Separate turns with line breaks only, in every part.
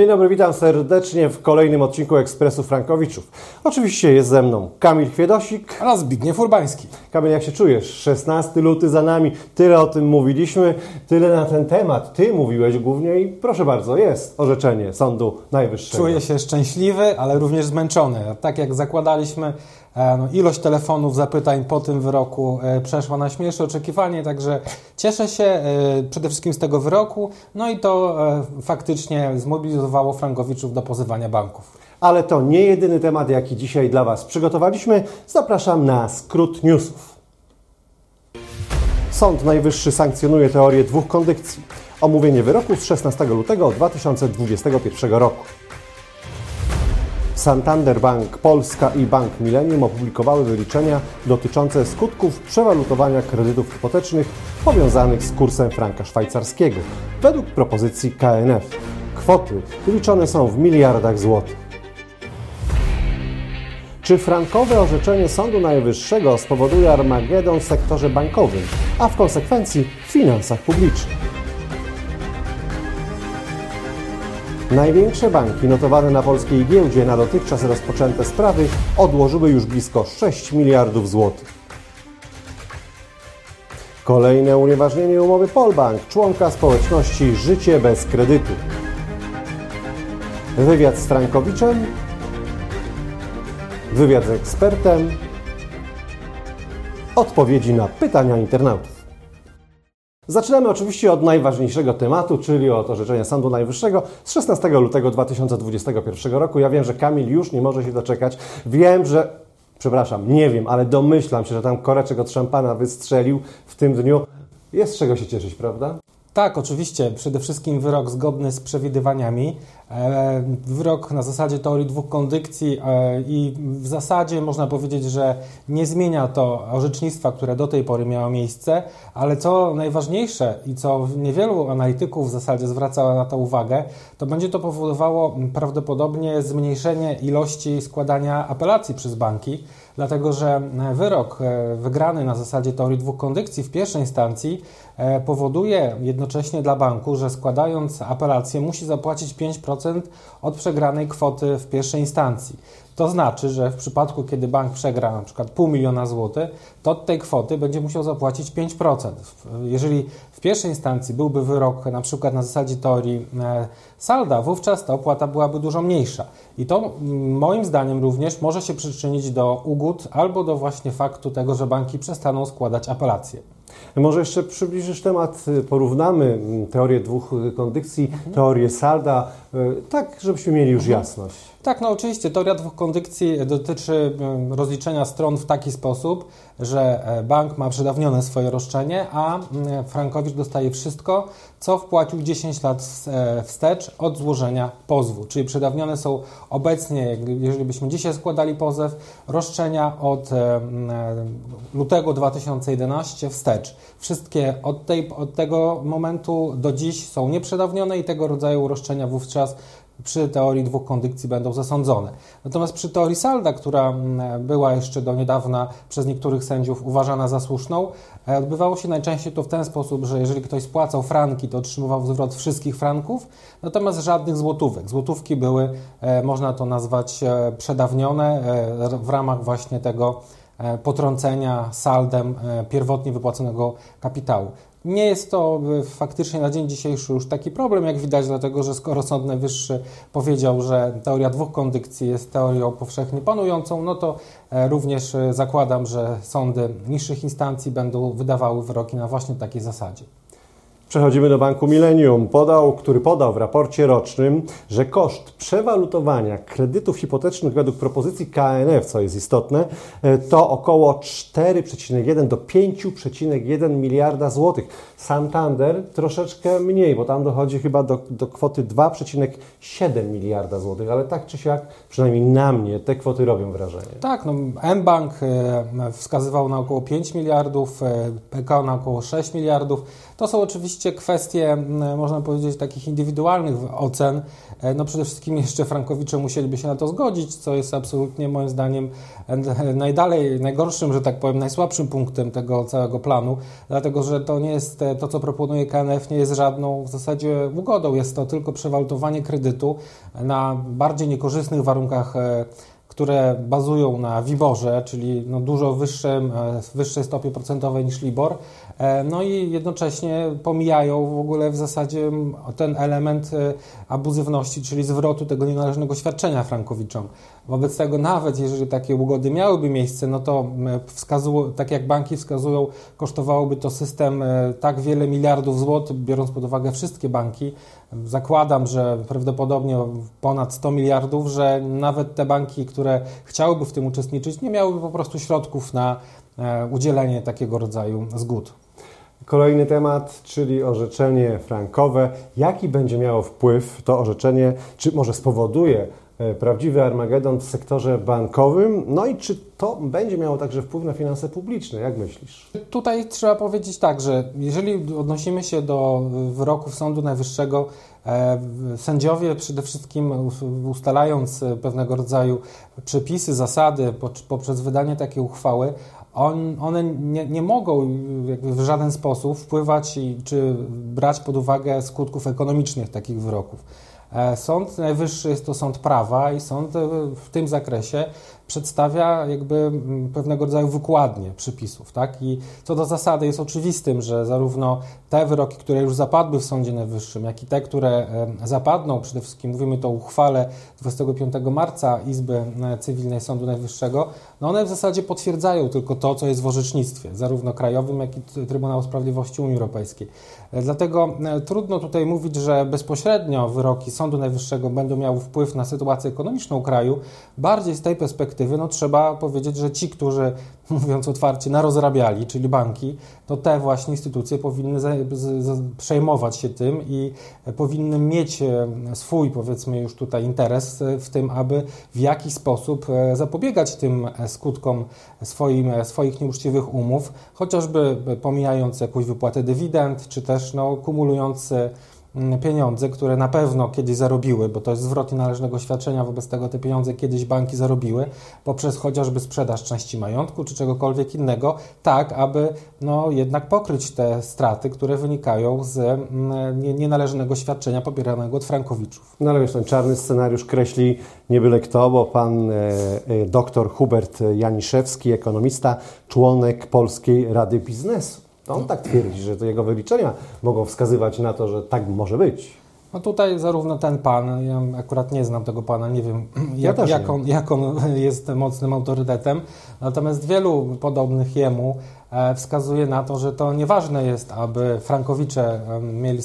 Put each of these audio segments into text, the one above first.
Dzień dobry, witam serdecznie w kolejnym odcinku Ekspresu Frankowiczów. Oczywiście jest ze mną Kamil Chwiedosik.
oraz Zbigniew Urbański.
Kamil, jak się czujesz? 16 luty za nami, tyle o tym mówiliśmy, tyle na ten temat. Ty mówiłeś głównie i proszę bardzo, jest orzeczenie Sądu Najwyższego.
Czuję się szczęśliwy, ale również zmęczony. Tak jak zakładaliśmy, ilość telefonów, zapytań po tym wyroku e, przeszła na śmielsze oczekiwanie, także cieszę się e, przede wszystkim z tego wyroku, no i to faktycznie zmobilizowało Frankowiczów do pozywania banków.
Ale to nie jedyny temat, jaki dzisiaj dla Was przygotowaliśmy. Zapraszam na skrót newsów. Sąd Najwyższy sankcjonuje teorię dwóch kondykcji. Omówienie wyroku z 16 lutego 2021 roku. Santander Bank Polska i Bank Millennium opublikowały wyliczenia dotyczące skutków przewalutowania kredytów hipotecznych powiązanych z kursem franka szwajcarskiego według propozycji KNF. Kwoty wyliczone są w miliardach złotych. Czy frankowe orzeczenie Sądu Najwyższego spowoduje Armagedon w sektorze bankowym, a w konsekwencji w finansach publicznych? Największe banki notowane na polskiej giełdzie na dotychczas rozpoczęte sprawy odłożyły już blisko 6 miliardów złotych. Kolejne unieważnienie umowy Polbank, członka społeczności Życie bez kredytu. Wywiad z Frankowiczem, wywiad z ekspertem, odpowiedzi na pytania internautów. Zaczynamy oczywiście od najważniejszego tematu, czyli od orzeczenia Sądu Najwyższego z 16 lutego 2021 roku. Ja wiem, że Kamil już nie może się doczekać. Wiem, że, przepraszam, nie wiem, ale domyślam się, że tam koreczek od szampana wystrzelił w tym dniu. Jest czego się cieszyć, prawda?
Tak, oczywiście. Przede wszystkim wyrok zgodny z przewidywaniami. E, wyrok na zasadzie teorii dwóch kondykcji e, i w zasadzie można powiedzieć, że nie zmienia to orzecznictwa, które do tej pory miało miejsce, ale co najważniejsze i co niewielu analityków w zasadzie zwraca na to uwagę, to będzie to powodowało prawdopodobnie zmniejszenie ilości składania apelacji przez banki dlatego że wyrok e, wygrany na zasadzie teorii dwóch kondykcji w pierwszej instancji e, powoduje jednocześnie dla banku, że składając apelację musi zapłacić 5% od przegranej kwoty w pierwszej instancji. To znaczy, że w przypadku, kiedy bank przegra na przykład pół miliona złotych, to od tej kwoty będzie musiał zapłacić 5%. Jeżeli w pierwszej instancji byłby wyrok na przykład na zasadzie teorii e, salda, wówczas ta opłata byłaby dużo mniejsza. I to moim zdaniem również może się przyczynić do ugód albo do właśnie faktu tego, że banki przestaną składać apelacje.
Może jeszcze przybliżysz temat, y, porównamy mm, teorię dwóch kondykcji, mhm. teorię salda, y, tak żebyśmy mieli już mhm. jasność.
Tak, no oczywiście. Teoria dwóch kondykcji dotyczy rozliczenia stron w taki sposób, że e, bank ma przedawnione swoje roszczenie, a Frankowicz dostaje wszystko, co wpłacił 10 lat e, wstecz od złożenia pozwu. Czyli przedawnione są obecnie, jeżeli byśmy dzisiaj składali pozew, roszczenia od e, lutego 2011 wstecz. Wszystkie od, tej, od tego momentu do dziś są nieprzedawnione i tego rodzaju roszczenia wówczas przy teorii dwóch kondykcji będą zasądzone. Natomiast przy teorii salda, która mm, była jeszcze do niedawna przez niektórych sędziów uważana za słuszną, e, odbywało się najczęściej to w ten sposób, że jeżeli ktoś spłacał franki, to otrzymywał zwrot wszystkich franków, natomiast żadnych złotówek. Złotówki były, e, można to nazwać, e, przedawnione w ramach właśnie tego potrącenia saldem pierwotnie wypłaconego kapitału. Nie jest to e, faktycznie na dzień dzisiejszy już taki problem, jak widać, dlatego że skoro Sąd Najwyższy powiedział, że teoria dwóch kondykcji jest teorią powszechnie panującą, no to e, również e, zakładam, że sądy niższych instancji będą wydawały wyroki na właśnie takiej zasadzie.
Przechodzimy do Banku Millennium, podał, który podał w raporcie rocznym, że koszt przewalutowania kredytów hipotecznych według propozycji KNF, co jest istotne, e, to około 4,1 do 5,1 miliarda złotych. Santander troszeczkę mniej, bo tam dochodzi chyba do, do kwoty 2,7 miliarda złotych, ale tak czy siak, przynajmniej na mnie, te kwoty robią wrażenie.
Tak, no, mBank e, wskazywał na około 5 miliardów, e, PKO na około 6 miliardów. To są oczywiście kwestie, można powiedzieć, takich indywidualnych ocen. E, no przede wszystkim jeszcze Frankowicze musieliby się na to zgodzić, co jest absolutnie moim zdaniem najdalej, najgorszym, że tak powiem, najsłabszym punktem tego całego planu, dlatego że to nie jest to, co proponuje KNF, nie jest żadną w zasadzie ugodą, jest to tylko przewalutowanie kredytu na bardziej niekorzystnych warunkach które bazują na WIBORze, czyli no dużo wyższym, e, wyższej stopie procentowej niż LIBOR, e, no i jednocześnie pomijają w ogóle w zasadzie ten element e, abuzywności, czyli zwrotu tego nienależnego świadczenia frankowiczom. Wobec tego nawet jeżeli takie ugody miałyby miejsce, no to wskazu, tak jak banki wskazują, kosztowałoby to system tak wiele miliardów złotych, biorąc pod uwagę wszystkie banki. Zakładam, że prawdopodobnie ponad 100 miliardów, że nawet te banki, które chciałyby w tym uczestniczyć, nie miałyby po prostu środków na e, udzielenie takiego rodzaju zgód.
Kolejny temat, czyli orzeczenie frankowe. Jaki będzie miało wpływ to orzeczenie, czy może spowoduje E, prawdziwy Armagedon w sektorze bankowym. No i czy to będzie miało także wpływ na finanse publiczne? Jak myślisz?
Tutaj trzeba powiedzieć tak, że jeżeli odnosimy się do wyroków Sądu Najwyższego, e, sędziowie przede wszystkim ustalając pewnego rodzaju przepisy, zasady poprzez wydanie takiej uchwały, on, one nie, nie mogą w żaden sposób wpływać czy brać pod uwagę skutków ekonomicznych takich wyroków. E, sąd Najwyższy jest to sąd prawa i sąd e, w tym zakresie przedstawia jakby mm, pewnego rodzaju wykładnie przepisów. Tak? I co do zasady jest oczywistym, że zarówno te wyroki, które już zapadły w Sądzie Najwyższym, jak i te, które zapadną, przede wszystkim mówimy to o uchwale 25 marca Izby Cywilnej Sądu Najwyższego, no one w zasadzie potwierdzają tylko to, co jest w orzecznictwie, zarówno krajowym, jak i Trybunału Sprawiedliwości Unii Europejskiej. E, dlatego trudno tutaj mówić, że bezpośrednio wyroki Sądu Najwyższego będą miały wpływ na sytuację ekonomiczną kraju. Bardziej z tej perspektywy no, trzeba powiedzieć, że ci, którzy mówiąc otwarcie, narozrabiali, czyli banki, to te właśnie instytucje powinny przejmować się tym i powinny mieć e, swój, powiedzmy już tutaj, interes w tym, aby w jakiś sposób zapobiegać tym skutkom swoim, swoich nieuczciwych umów, chociażby pomijając jakąś wypłatę dywidend, czy też no, kumulując pieniądze, które na pewno kiedyś zarobiły, bo to jest zwrot należnego świadczenia, wobec tego te pieniądze kiedyś banki zarobiły, poprzez chociażby sprzedaż części majątku czy czegokolwiek innego, tak aby no, jednak pokryć te straty, które wynikają z mm, nienależnego świadczenia pobieranego od frankowiczów.
No ale wiesz, ten czarny scenariusz kreśli nie byle kto, bo pan e, e, doktor Hubert Janiszewski, ekonomista, członek Polskiej Rady Biznesu. To on tak twierdzi, że to jego wyliczenia mogą wskazywać na to, że tak może być.
No tutaj zarówno ten pan, ja akurat nie znam tego pana, nie wiem jak, ja jak, on, jak on jest mocnym autorytetem, natomiast wielu podobnych jemu wskazuje na to, że to nieważne jest, aby Frankowicze mieli,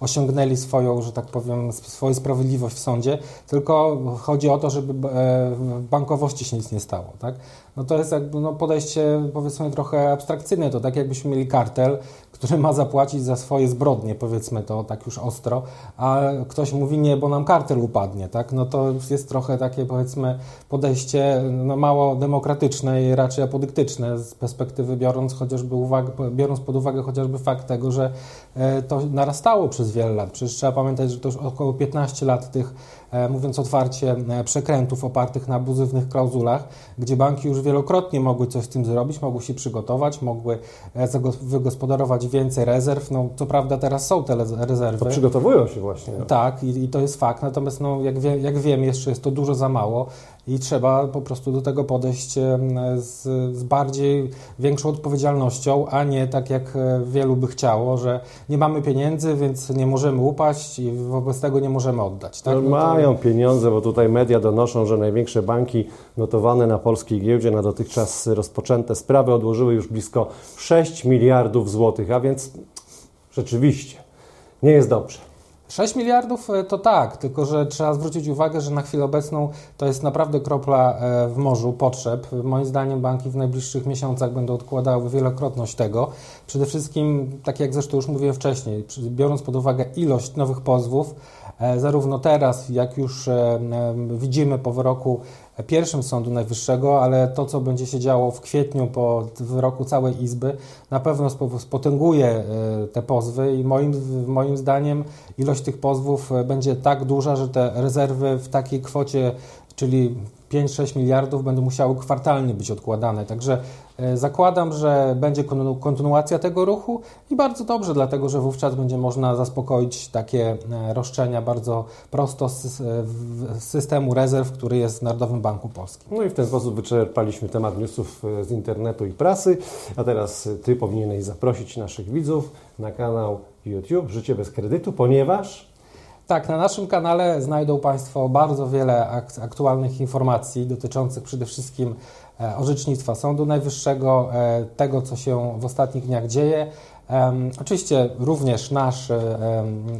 osiągnęli swoją, że tak powiem, swoją sprawiedliwość w sądzie, tylko chodzi o to, żeby e, bankowości się nic nie stało. Tak? No to jest jakby no podejście powiedzmy trochę abstrakcyjne, to tak jakbyśmy mieli kartel, który ma zapłacić za swoje zbrodnie, powiedzmy to tak już ostro, a ktoś mówi nie, bo nam kartel upadnie, tak? No to jest trochę takie powiedzmy podejście no mało demokratyczne i raczej apodyktyczne z perspektywy biorąc chociażby uwagę, biorąc pod uwagę chociażby fakt tego, że e, to narastało przez wiele lat. Przecież trzeba pamiętać, że to już około 15 lat tych E, mówiąc otwarcie, e, przekrętów opartych na abuzywnych klauzulach, gdzie banki już wielokrotnie mogły coś z tym zrobić, mogły się przygotować, mogły wygospodarować więcej rezerw. No, co prawda teraz są te rezerwy.
To przygotowują się właśnie.
Tak, i, i, to jest fakt, natomiast no, jak, wie, jak wiem, jeszcze jest to dużo za mało i trzeba po prostu do tego podejść z, z, bardziej większą odpowiedzialnością, a nie tak jak wielu by chciało, że nie mamy pieniędzy, więc nie możemy upaść i wobec tego nie możemy oddać. Tak?
No, no mają pieniądze, bo tutaj media donoszą, że największe banki notowane na polskiej giełdzie na dotychczas rozpoczęte sprawy odłożyły już blisko 6 miliardów złotych, a więc Rzeczywiście, nie jest dobrze.
6 miliardów e, to tak, tylko że trzeba zwrócić uwagę, że na chwilę obecną to jest naprawdę kropla e, w morzu potrzeb. Moim zdaniem banki w najbliższych miesiącach będą odkładały wielokrotność tego. Przede wszystkim, tak jak zresztą już mówiłem wcześniej, biorąc pod uwagę ilość nowych pozwów, e, zarówno teraz, jak już widzimy po wyroku pierwszym Sądu Najwyższego, ale to, co będzie się działo w kwietniu po wyroku całej Izby, na pewno spotęguje e, te pozwy i moim, moim zdaniem ilość tych pozwów e, będzie tak duża, że te rezerwy w takiej kwocie, czyli 5-6 miliardów będą musiały kwartalnie być odkładane. Także e, zakładam, że będzie kontynuacja tego ruchu i bardzo dobrze, dlatego że wówczas będzie można zaspokoić takie e, roszczenia bardzo prosto z systemu rezerw, który jest w Narodowym Banku Polskim.
No i w ten sposób wyczerpaliśmy temat newsów e, z internetu i prasy, a teraz Ty powinieneś zaprosić naszych widzów na kanał YouTube Życie bez kredytu, ponieważ
tak, na naszym kanale znajdą Państwo bardzo wiele aktualnych informacji dotyczących przede wszystkim e, orzecznictwa Sądu Najwyższego, e, tego, co się w ostatnich dniach dzieje, Um, oczywiście również nasz um,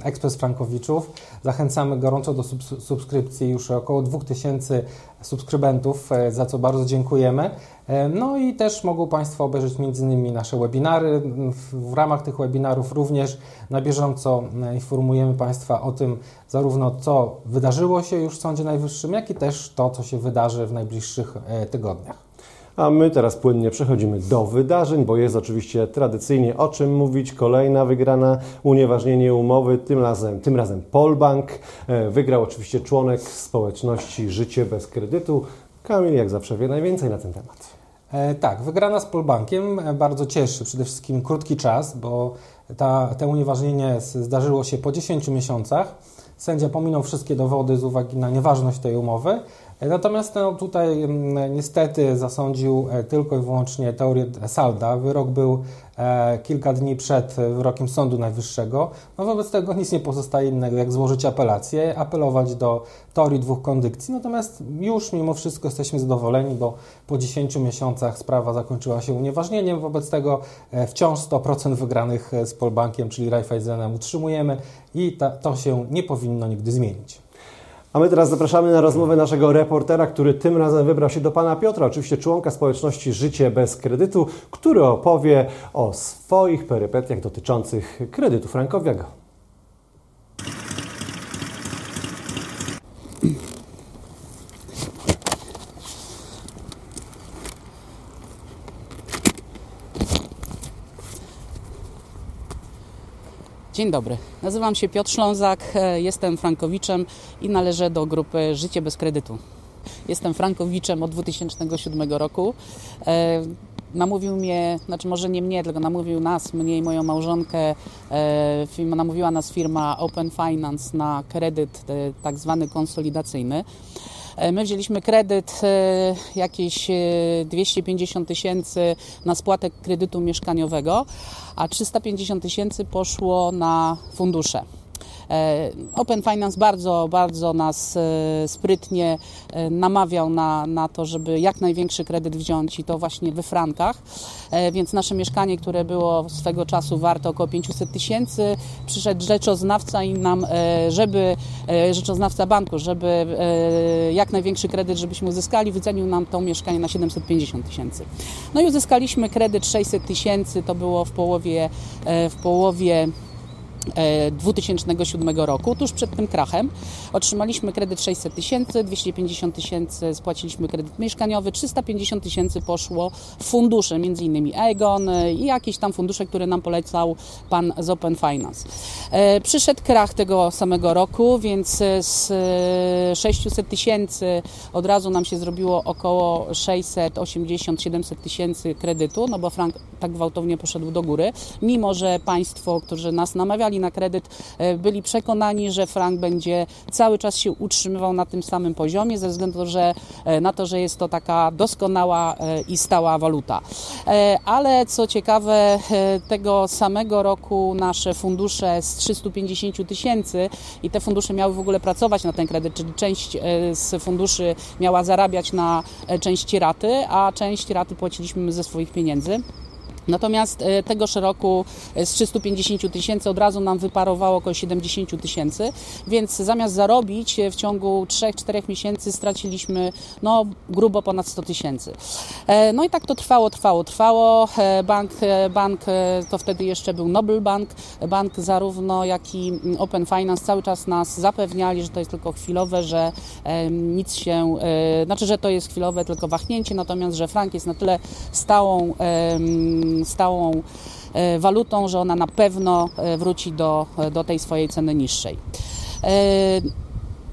Ekspres Frankowiczów. Zachęcamy gorąco do subskrypcji już około 2000 subskrybentów, e, za co bardzo dziękujemy. No i też mogą Państwo obejrzeć m.in. nasze webinary. W, w ramach tych webinarów również na bieżąco e, informujemy Państwa o tym, zarówno co wydarzyło się już w Sądzie Najwyższym, jak i też to, co się wydarzy w najbliższych tygodniach.
A my teraz płynnie przechodzimy do wydarzeń, bo jest oczywiście tradycyjnie o czym mówić. Kolejna wygrana, unieważnienie umowy, tym razem, tym razem Polbank. E, wygrał oczywiście członek społeczności Życie bez kredytu. Kamil, jak zawsze, wie najwięcej na ten temat.
E, tak, wygrana z Polbankiem e, bardzo cieszy. Przede wszystkim krótki czas, bo ta, to unieważnienie zdarzyło się po 10 miesiącach. Sędzia pominął wszystkie dowody z uwagi na nieważność tej umowy, Natomiast no, tutaj mm, niestety zasądził e, tylko i wyłącznie teorię salda. Wyrok był e, kilka dni przed wyrokiem Sądu Najwyższego. No, wobec tego nic nie pozostaje innego, jak złożyć apelację, apelować do teorii dwóch kondykcji. Natomiast już mimo wszystko jesteśmy zadowoleni, bo po 10 miesiącach sprawa zakończyła się unieważnieniem. Wobec tego e, wciąż 100% wygranych z Polbankiem, czyli Raiffeisenem utrzymujemy i ta, to się nie powinno nigdy zmienić.
A my teraz zapraszamy na rozmowę naszego reportera, który tym razem wybrał się do pana Piotra, oczywiście członka społeczności Życie bez kredytu, który opowie o swoich perypetiach dotyczących kredytu frankowiego.
Dzień dobry, nazywam się Piotr Ślązak, e, jestem frankowiczem i należę do grupy Życie bez kredytu. Jestem frankowiczem od 2007 roku. E, namówił mnie, znaczy może nie mnie, tylko namówił nas, mnie i moją małżonkę, e, namówiła nas firma Open Finance na kredyt tak zwany konsolidacyjny. E, my wzięliśmy kredyt e, jakieś 250 e, tysięcy na spłatę kredytu mieszkaniowego, a 350 tysięcy poszło na fundusze. E, Open Finance bardzo, bardzo nas e, sprytnie e, namawiał na, na to, żeby jak największy kredyt wziąć i to właśnie we frankach, więc nasze mieszkanie, które było swego czasu warte około 500 tysięcy, przyszedł rzeczoznawca i nam, żeby, rzeczoznawca banku, żeby jak największy kredyt, żebyśmy uzyskali, wycenił nam to mieszkanie na 750 tysięcy. No i uzyskaliśmy kredyt 600 tysięcy, to było w połowie, w połowie 2007 e, roku, tuż przed tym krachem. Otrzymaliśmy kredyt 600 tysięcy, 250 tysięcy spłaciliśmy kredyt mieszkaniowy, 350 tysięcy poszło w fundusze, między innymi Egon i jakieś tam fundusze, które nam polecał pan z Open Finance. E, przyszedł krach tego samego roku, więc z 600 tysięcy od razu nam się zrobiło około 680-700 tysięcy kredytu, no bo frank tak gwałtownie poszedł do góry, mimo że państwo, którzy nas namawiali na kredyt, e, byli przekonani, że frank będzie cały czas się utrzymywał na tym samym poziomie, ze względu że, e, na to, że jest to taka doskonała e, i stała waluta. Ale co ciekawe, tego samego roku nasze fundusze z 350 tysięcy i te fundusze miały w ogóle pracować na ten kredyt, czyli część z funduszy miała zarabiać na części raty, a część raty płaciliśmy ze swoich pieniędzy. Natomiast e, tegoż roku e, z 350 tysięcy od razu nam wyparowało około 70 tysięcy, więc zamiast zarobić e, w ciągu 3-4 miesięcy straciliśmy no, grubo ponad 100 tysięcy. No i tak to trwało, trwało, trwało. Bank, bank to wtedy jeszcze był Nobel Bank, bank zarówno jak i mm, Open Finance cały czas nas zapewniali, że to jest tylko chwilowe, że nic się, znaczy, że to jest chwilowe tylko wahnięcie, natomiast, że frank jest na tyle stałą stałą e, walutą, że ona na pewno e, wróci do, e, do tej swojej ceny niższej.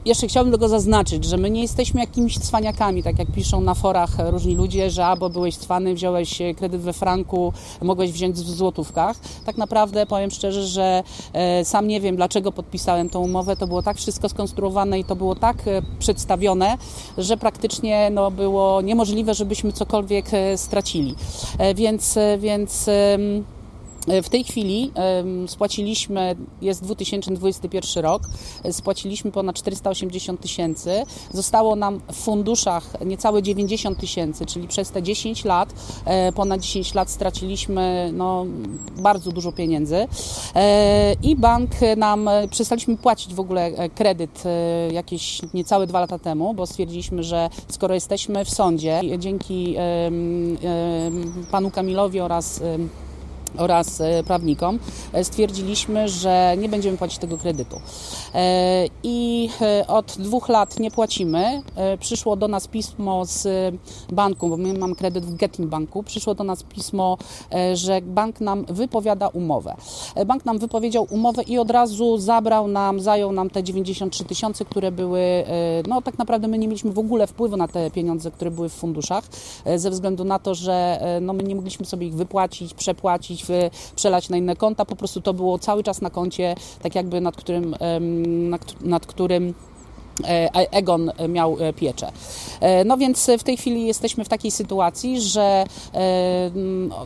Jeszcze chciałbym tylko zaznaczyć, że my nie jesteśmy jakimiś cwaniakami, tak jak piszą na forach różni ludzie, że albo byłeś cwany, wziąłeś kredyt we franku, mogłeś wziąć w złotówkach. Tak naprawdę powiem szczerze, że e, sam nie wiem, dlaczego podpisałem tą umowę. To było tak wszystko skonstruowane i to było tak e, przedstawione, że praktycznie no, było niemożliwe, żebyśmy cokolwiek e, stracili. Więc, więc w tej chwili spłaciliśmy, jest 2021 rok, spłaciliśmy ponad 480 tysięcy. Zostało nam w funduszach niecałe 90 tysięcy, czyli przez te 10 lat, e, ponad 10 lat straciliśmy no, bardzo dużo pieniędzy. E, I bank nam, przestaliśmy płacić w ogóle e, kredyt jakieś niecałe dwa lata temu, bo stwierdziliśmy, że skoro jesteśmy w sądzie, dzięki panu Kamilowi oraz oraz e, prawnikom, e, stwierdziliśmy, że nie będziemy płacić tego kredytu. E, I od dwóch lat nie płacimy. Przyszło do nas pismo z banku, bo my mamy kredyt w Getting Banku. Przyszło do nas pismo, że bank nam wypowiada umowę. Bank nam wypowiedział umowę i od razu zabrał nam, zajął nam te 93 tysiące, które były, no tak naprawdę my nie mieliśmy w ogóle wpływu na te pieniądze, które były w funduszach, ze względu na to, że no, my nie mogliśmy sobie ich wypłacić, przepłacić, przelać na inne konta, po prostu to było cały czas na koncie, tak jakby nad którym, nad, nad którym Egon miał e, pieczę. E, no więc w tej chwili jesteśmy w takiej sytuacji, że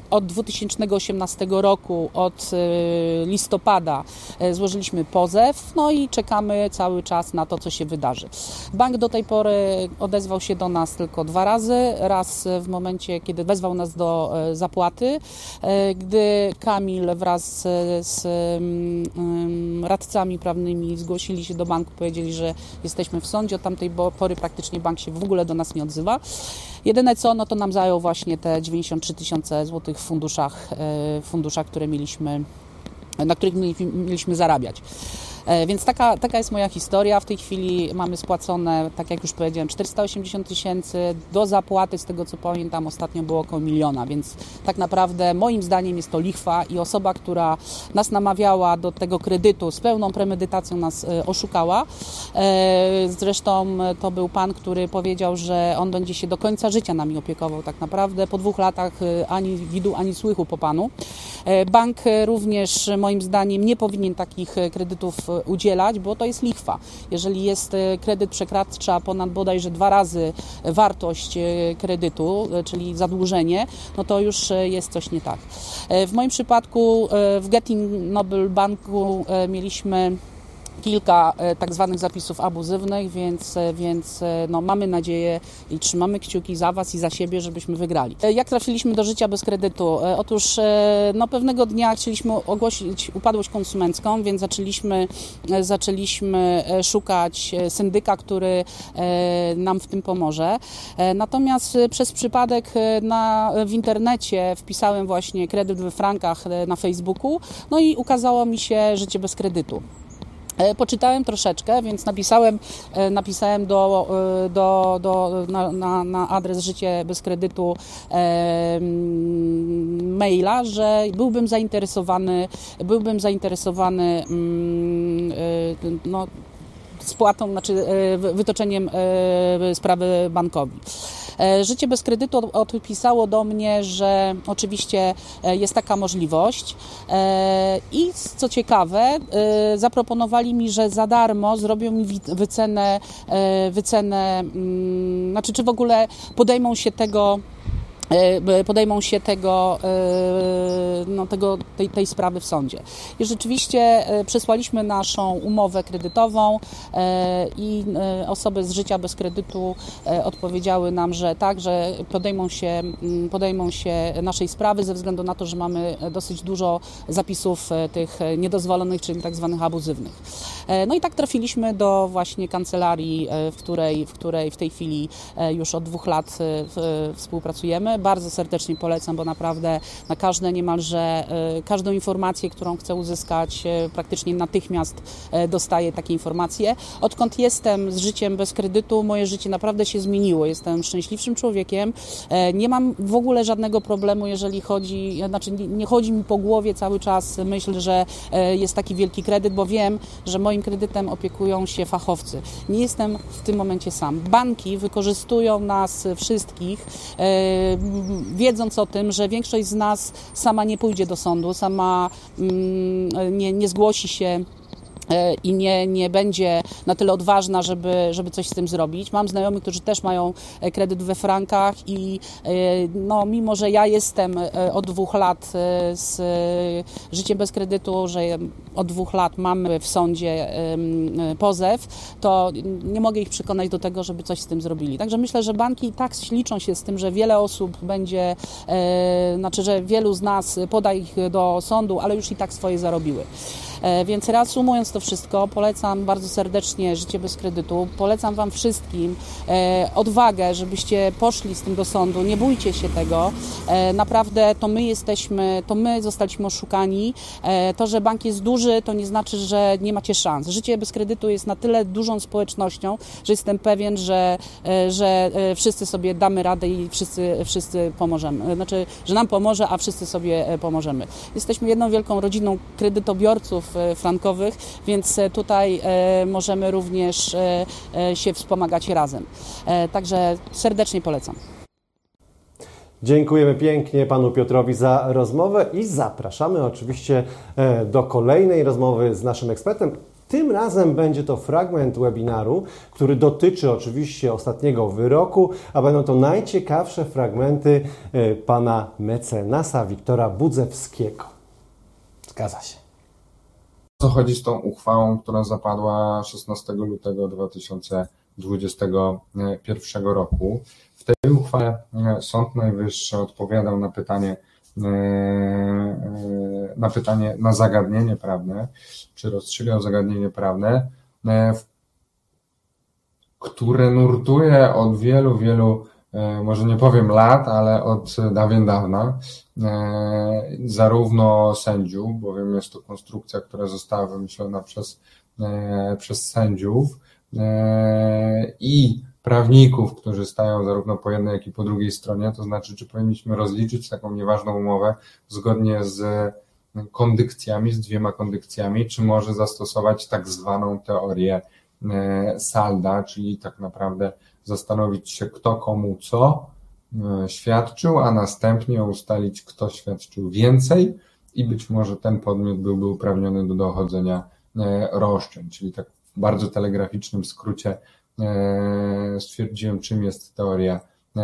od 2018 roku, od listopada złożyliśmy pozew, no i czekamy cały czas na to, co się wydarzy. Bank do tej pory odezwał się do nas tylko dwa razy. Raz w momencie, kiedy wezwał nas do zapłaty, gdy Kamil wraz z radcami prawnymi zgłosili się do banku, powiedzieli, że jesteśmy jesteśmy w sądzie, od tamtej pory praktycznie bank się w ogóle do nas nie odzywa. Jedyne co, no to nam zajął właśnie te 93 tysiące złotych w funduszach, e, funduszach, które mieliśmy, na których mieliśmy zarabiać. E, więc taka, taka jest moja historia. W tej chwili mamy spłacone, tak jak już powiedziałem, 480 tysięcy. Do zapłaty, z tego co pamiętam, ostatnio było około miliona, więc tak naprawdę moim zdaniem jest to lichwa i osoba, która nas namawiała do tego kredytu z pełną premedytacją nas e, oszukała. E, zresztą to był pan, który powiedział, że on będzie się do końca życia nami opiekował. Tak naprawdę po dwóch latach ani widu, ani słychu po panu. Bank również moim zdaniem nie powinien takich kredytów udzielać, bo to jest lichwa. Jeżeli jest e, kredyt przekracza ponad bodajże dwa razy wartość e, kredytu, e, czyli zadłużenie, no to już jest coś nie tak. W moim przypadku w Getting Noble Banku mieliśmy kilka e, tak zwanych zapisów abuzywnych, więc, e, więc e, no, mamy nadzieję i trzymamy kciuki za Was i za siebie, żebyśmy wygrali. Jak trafiliśmy do życia bez kredytu? Otóż no, pewnego dnia chcieliśmy ogłosić upadłość konsumencką, więc zaczęliśmy, zaczęliśmy szukać syndyka, który nam w tym pomoże. Natomiast przez przypadek na, w internecie wpisałem właśnie kredyt we frankach na Facebooku, no i ukazało mi się życie bez kredytu. E, poczytałem troszeczkę, więc napisałem, e, napisałem do, e, do, do, na, na, na adres Życie bez kredytu e, maila, że byłbym zainteresowany, byłbym zainteresowany mm, no, spłatą, znaczy wytoczeniem sprawy bankowi. E, Życie bez kredytu odpisało do mnie, że oczywiście e, jest taka możliwość. E, i co ciekawe, zaproponowali mi, że za darmo zrobią mi wycenę, wycenę mm, znaczy czy w ogóle podejmą się tego podejmą się tego, e, no, tego, tej, tej sprawy w sądzie. I rzeczywiście e, przesłaliśmy naszą umowę kredytową i osoby z życia bez kredytu odpowiedziały nam, że tak, że podejmą się, podejmą się naszej sprawy ze względu na to, że mamy dosyć dużo zapisów tych niedozwolonych, czyli tak zwanych abuzywnych. No i tak trafiliśmy do właśnie kancelarii, w której, w której w tej chwili już od dwóch lat współpracujemy bardzo serdecznie polecam, bo naprawdę na każde niemalże, e, każdą informację, którą chcę uzyskać, e, praktycznie natychmiast e, dostaję takie informacje. Odkąd jestem z życiem bez kredytu, moje życie naprawdę się zmieniło. Jestem szczęśliwszym człowiekiem. Nie mam w ogóle żadnego problemu, jeżeli chodzi, znaczy nie chodzi mi po głowie cały czas myśl, że jest taki wielki kredyt, bo wiem, że moim kredytem opiekują się fachowcy. Nie jestem w tym momencie sam. Banki wykorzystują nas wszystkich wiedząc o tym, że większość z nas sama nie pójdzie do sądu, sama mm, nie, nie zgłosi się i nie, nie będzie na tyle odważna, żeby, żeby coś z tym zrobić. Mam znajomych, którzy też mają e, kredyt we frankach i e, no, mimo, że ja jestem od dwóch lat z życiem bez kredytu, że od dwóch lat mamy w sądzie pozew, to nie mogę ich przekonać do tego, żeby coś z tym zrobili. Także myślę, że banki i tak liczą się z tym, że wiele osób będzie, znaczy, że wielu z nas poda ich do sądu, ale już i tak swoje zarobiły. E, więc reasumując to wszystko, polecam bardzo serdecznie Życie bez kredytu. Polecam Wam wszystkim e, odwagę, żebyście poszli z tym do sądu. Nie bójcie się tego. E, naprawdę to my jesteśmy, to my zostaliśmy oszukani. To, że bank jest duży, to nie znaczy, że nie macie szans. Życie bez kredytu jest na tyle dużą społecznością, że jestem pewien, że, że wszyscy sobie damy radę i wszyscy, wszyscy pomożemy. Znaczy, że nam pomoże, a wszyscy sobie pomożemy. Jesteśmy jedną wielką rodziną kredytobiorców frankowych, więc e, tutaj e, możemy również się wspomagać razem. Także serdecznie polecam.
Dziękujemy pięknie panu Piotrowi za rozmowę i zapraszamy oczywiście do kolejnej rozmowy z naszym ekspertem. Tym razem będzie to fragment webinaru, który dotyczy oczywiście ostatniego wyroku, a będą to najciekawsze fragmenty pana mecenasa Wiktora Budzewskiego.
Zgadza się
co chodzi z tą uchwałą, która zapadła 16 lutego 2021 roku. W tej uchwale e, Sąd Najwyższy odpowiadał na pytanie, e, e, na pytanie, na zagadnienie prawne, czy rozstrzygał zagadnienie prawne, które nurtuje od wielu, wielu może nie powiem lat, ale od dawien dawna, e, zarówno sędziów, bowiem jest to konstrukcja, która została wymyślona przez, e, przez sędziów i prawników, którzy stają zarówno po jednej, jak i po drugiej stronie, to znaczy, czy powinniśmy rozliczyć taką nieważną umowę zgodnie z kondykcjami, z dwiema kondykcjami, czy może zastosować tak zwaną teorię salda, czyli tak naprawdę zastanowić się, kto komu co e, świadczył, a następnie ustalić, kto świadczył więcej i być może ten podmiot byłby uprawniony do dochodzenia e, roszczeń. Czyli tak w bardzo telegraficznym skrócie e, stwierdziłem, czym jest teoria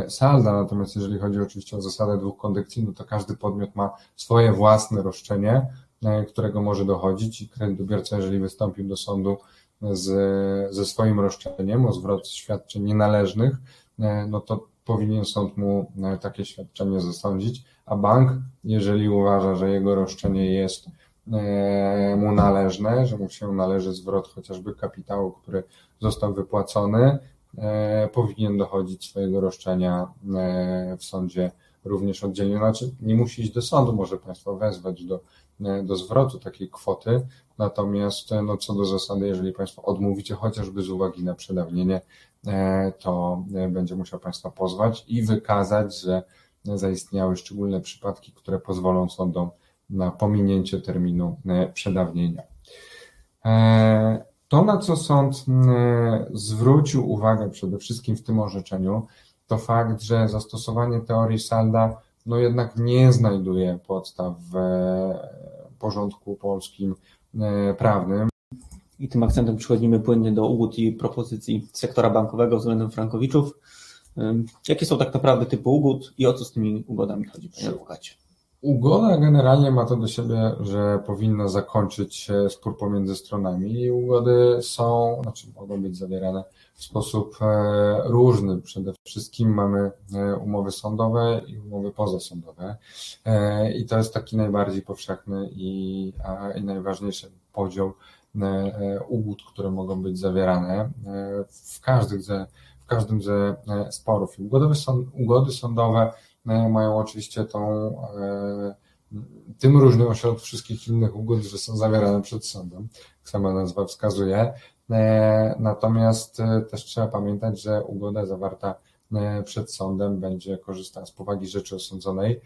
salda, natomiast jeżeli chodzi oczywiście o zasadę dwóch kondykcji, no to każdy podmiot ma swoje własne roszczenie, którego może dochodzić i kredytobiorca, jeżeli wystąpił do sądu z, ze swoim roszczeniem o zwrot świadczeń nienależnych, e, no to powinien sąd mu e, takie świadczenie zasądzić, a bank, jeżeli uważa, że jego roszczenie jest e, mu należne, że mu się należy zwrot chociażby kapitału, który został wypłacony, powinien dochodzić swojego roszczenia w sądzie również oddzielnie. Znaczy, nie musi iść do sądu, może Państwo wezwać do, do zwrotu takiej kwoty, Natomiast no, co do zasady, jeżeli Państwo odmówicie chociażby z uwagi na przedawnienie, e, to e, będzie musiał Państwa pozwać i wykazać, że zaistniały szczególne przypadki, które pozwolą sądom na pominięcie terminu e, przedawnienia. To, na co sąd zwrócił uwagę przede wszystkim w tym orzeczeniu, to fakt, że zastosowanie teorii Salda no jednak nie znajduje podstaw w porządku polskim E, prawnym.
I tym akcentem przechodzimy płynnie do ugód i propozycji sektora bankowego względem frankowiczów. Jakie są tak naprawdę typy ugód i o co z tymi ugodami chodzi, panie adwokacie?
Ugoda generalnie ma to do siebie, że powinna zakończyć spór pomiędzy stronami i ugody są, znaczy mogą być zawierane w sposób e, różny. Przede wszystkim mamy e, umowy sądowe i umowy pozasądowe e, i to jest taki najbardziej powszechny i, i najważniejszy podział ugód, które mogą być zawierane w, każdych ze, w każdym ze sporów. Ugody, ugody sądowe mają oczywiście tą tym różnią się od wszystkich innych ugód, że są zawierane przed sądem, jak sama nazwa wskazuje. E, natomiast e, też trzeba pamiętać, że ugoda zawarta e, przed sądem będzie korzystała z powagi rzeczy osądzonej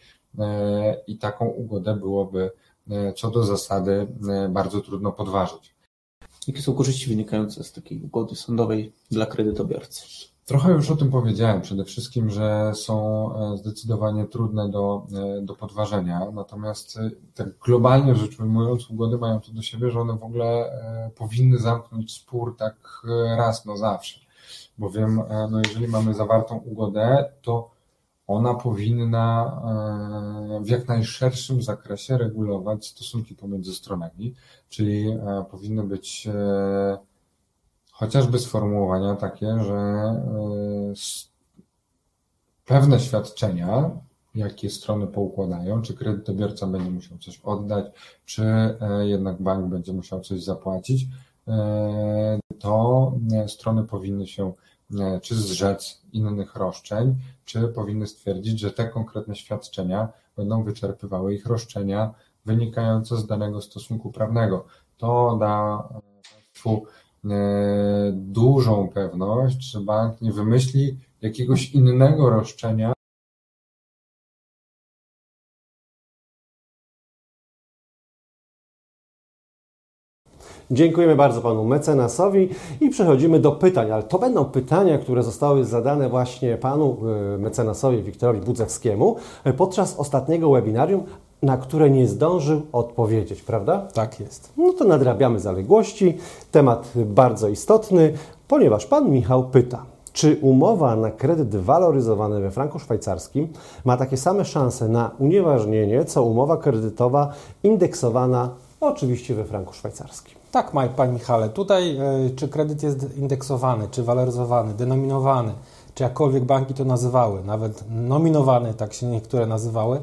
i taką ugodę byłoby co do zasady bardzo trudno podważyć.
Jakie są korzyści wynikające z takiej ugody sądowej dla kredytobiorcy?
Trochę już o tym powiedziałem. Przede wszystkim, że są zdecydowanie trudne do, do podważenia. Natomiast tak globalnie rzecz ujmując, ugody mają to do siebie, że one w ogóle powinny zamknąć spór tak raz na zawsze. Bowiem, no jeżeli mamy zawartą ugodę, to ona powinna w jak najszerszym zakresie regulować stosunki pomiędzy stronami, czyli powinny być chociażby sformułowania takie, że e, pewne świadczenia, jakie strony poukładają, czy kredytobiorca będzie musiał coś oddać, czy e, jednak bank będzie musiał coś zapłacić, e, to strony powinny się czy zrzec innych roszczeń, czy powinny stwierdzić, że te konkretne świadczenia będą wyczerpywały ich roszczenia wynikające z danego stosunku prawnego. To da Państwu dużą pewność, że bank nie wymyśli jakiegoś innego roszczenia,
Dziękujemy bardzo panu mecenasowi i przechodzimy do pytań, ale to będą pytania, które zostały zadane właśnie panu e, mecenasowi Wiktorowi Budzewskiemu podczas ostatniego webinarium, na które nie zdążył odpowiedzieć, prawda?
Tak jest.
No to nadrabiamy zaległości. Temat bardzo istotny, ponieważ pan Michał pyta. Czy umowa na kredyt waloryzowany we franku szwajcarskim ma takie same szanse na unieważnienie, co umowa kredytowa indeksowana oczywiście we franku szwajcarskim?
Tak, Panie Michale. Tutaj e, czy kredyt jest indeksowany, czy waloryzowany, denominowany, czy jakkolwiek banki to nazywały, nawet nominowany, tak się niektóre nazywały,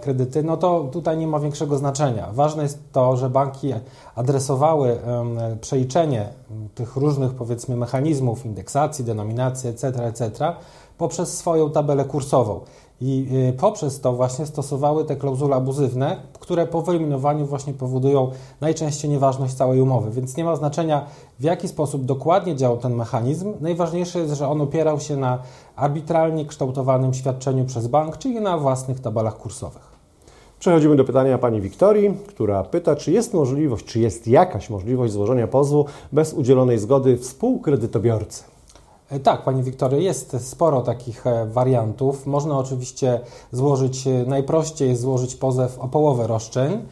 kredyty, no to tutaj nie ma większego znaczenia. Ważne jest to, że banki adresowały przeliczenie tych różnych, powiedzmy, mechanizmów indeksacji, denominacji, etc., etc., poprzez swoją tabelę kursową. I y, poprzez to właśnie stosowały te klauzule abuzywne, które po wyeliminowaniu właśnie powodują najczęściej nieważność całej umowy. Więc nie ma znaczenia, w jaki sposób dokładnie działał ten mechanizm. Najważniejsze jest, że on opierał się na arbitralnie kształtowanym świadczeniu przez bank, czyli na własnych tabelach kursowych.
Przechodzimy do pytania pani Wiktorii, która pyta, czy jest możliwość, czy jest jakaś możliwość złożenia pozwu bez udzielonej zgody współkredytobiorcy.
E, tak, Pani Wiktorio, jest sporo takich e, wariantów. Można oczywiście złożyć, e, najprościej jest złożyć pozew o połowę roszczeń,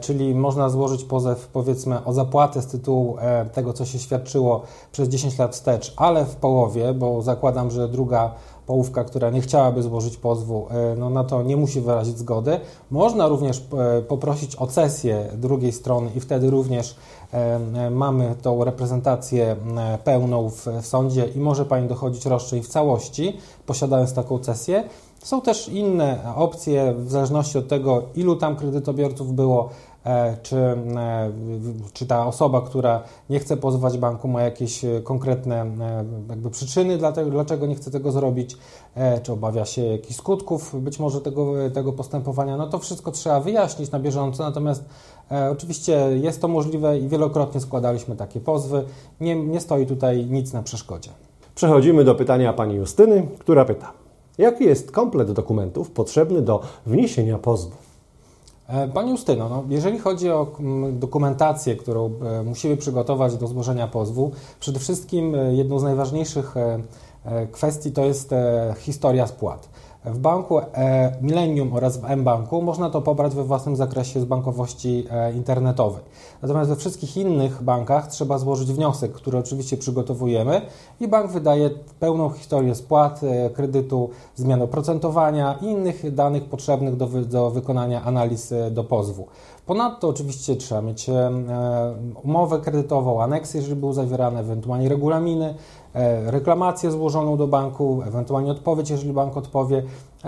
czyli można złożyć pozew powiedzmy o zapłatę z tytułu tego, co się świadczyło przez 10 lat wstecz, ale w połowie, bo zakładam, że druga połówka, która nie chciałaby złożyć pozwu, no na to nie musi wyrazić zgody. Można również poprosić o cesję drugiej strony i wtedy również mamy tą reprezentację pełną w, w sądzie i może Pani dochodzić roszczeń w całości, posiadając taką cesję. Są też inne opcje, w zależności od tego, ilu tam kredytobiorców było, e, czy, e, czy ta osoba, która nie chce pozwać banku, ma jakieś konkretne e, jakby przyczyny, dlatego, dlaczego nie chce tego zrobić, czy obawia się jakichś skutków być może tego, tego postępowania. No to wszystko trzeba wyjaśnić na bieżąco, natomiast E, oczywiście jest to możliwe i wielokrotnie składaliśmy takie pozwy. Nie, nie stoi tutaj nic na przeszkodzie.
Przechodzimy do pytania pani Justyny, która pyta: Jaki jest komplet dokumentów potrzebny do wniesienia pozwu?
E, pani Justyno, no, jeżeli chodzi o mm, dokumentację, którą e, musimy przygotować do złożenia pozwu, przede wszystkim jedną z najważniejszych kwestii to jest historia spłat. W banku e, Millennium oraz w mBanku można to pobrać we własnym zakresie z bankowości e, internetowej. Natomiast we wszystkich innych bankach trzeba złożyć wniosek, który oczywiście przygotowujemy i bank wydaje pełną historię spłat, e, kredytu, zmian oprocentowania i innych danych potrzebnych do, do wykonania analiz do pozwu. Ponadto oczywiście trzeba mieć e, umowę kredytową, aneksy, jeżeli były zawierane, ewentualnie regulaminy, e, reklamację złożoną do banku, ewentualnie odpowiedź, jeżeli bank odpowie.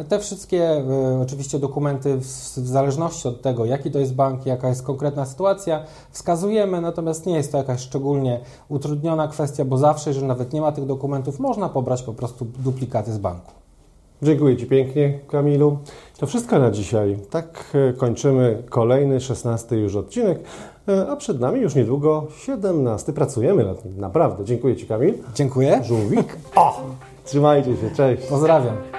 Te wszystkie e, oczywiście dokumenty, w zależności od tego, jaki to jest bank, jaka jest konkretna sytuacja, wskazujemy, natomiast nie jest to jakaś szczególnie utrudniona kwestia, bo zawsze, jeżeli nawet nie ma tych dokumentów, można pobrać po prostu duplikaty z banku.
Dziękuję Ci pięknie, Kamilu. To wszystko na dzisiaj. Tak e, kończymy kolejny, szesnasty już odcinek, e, a przed nami już niedługo siedemnasty. Pracujemy nad nim, naprawdę. Dziękuję Ci, Kamil.
Dziękuję.
Żółwik. O! Trzymajcie się, cześć.
Pozdrawiam.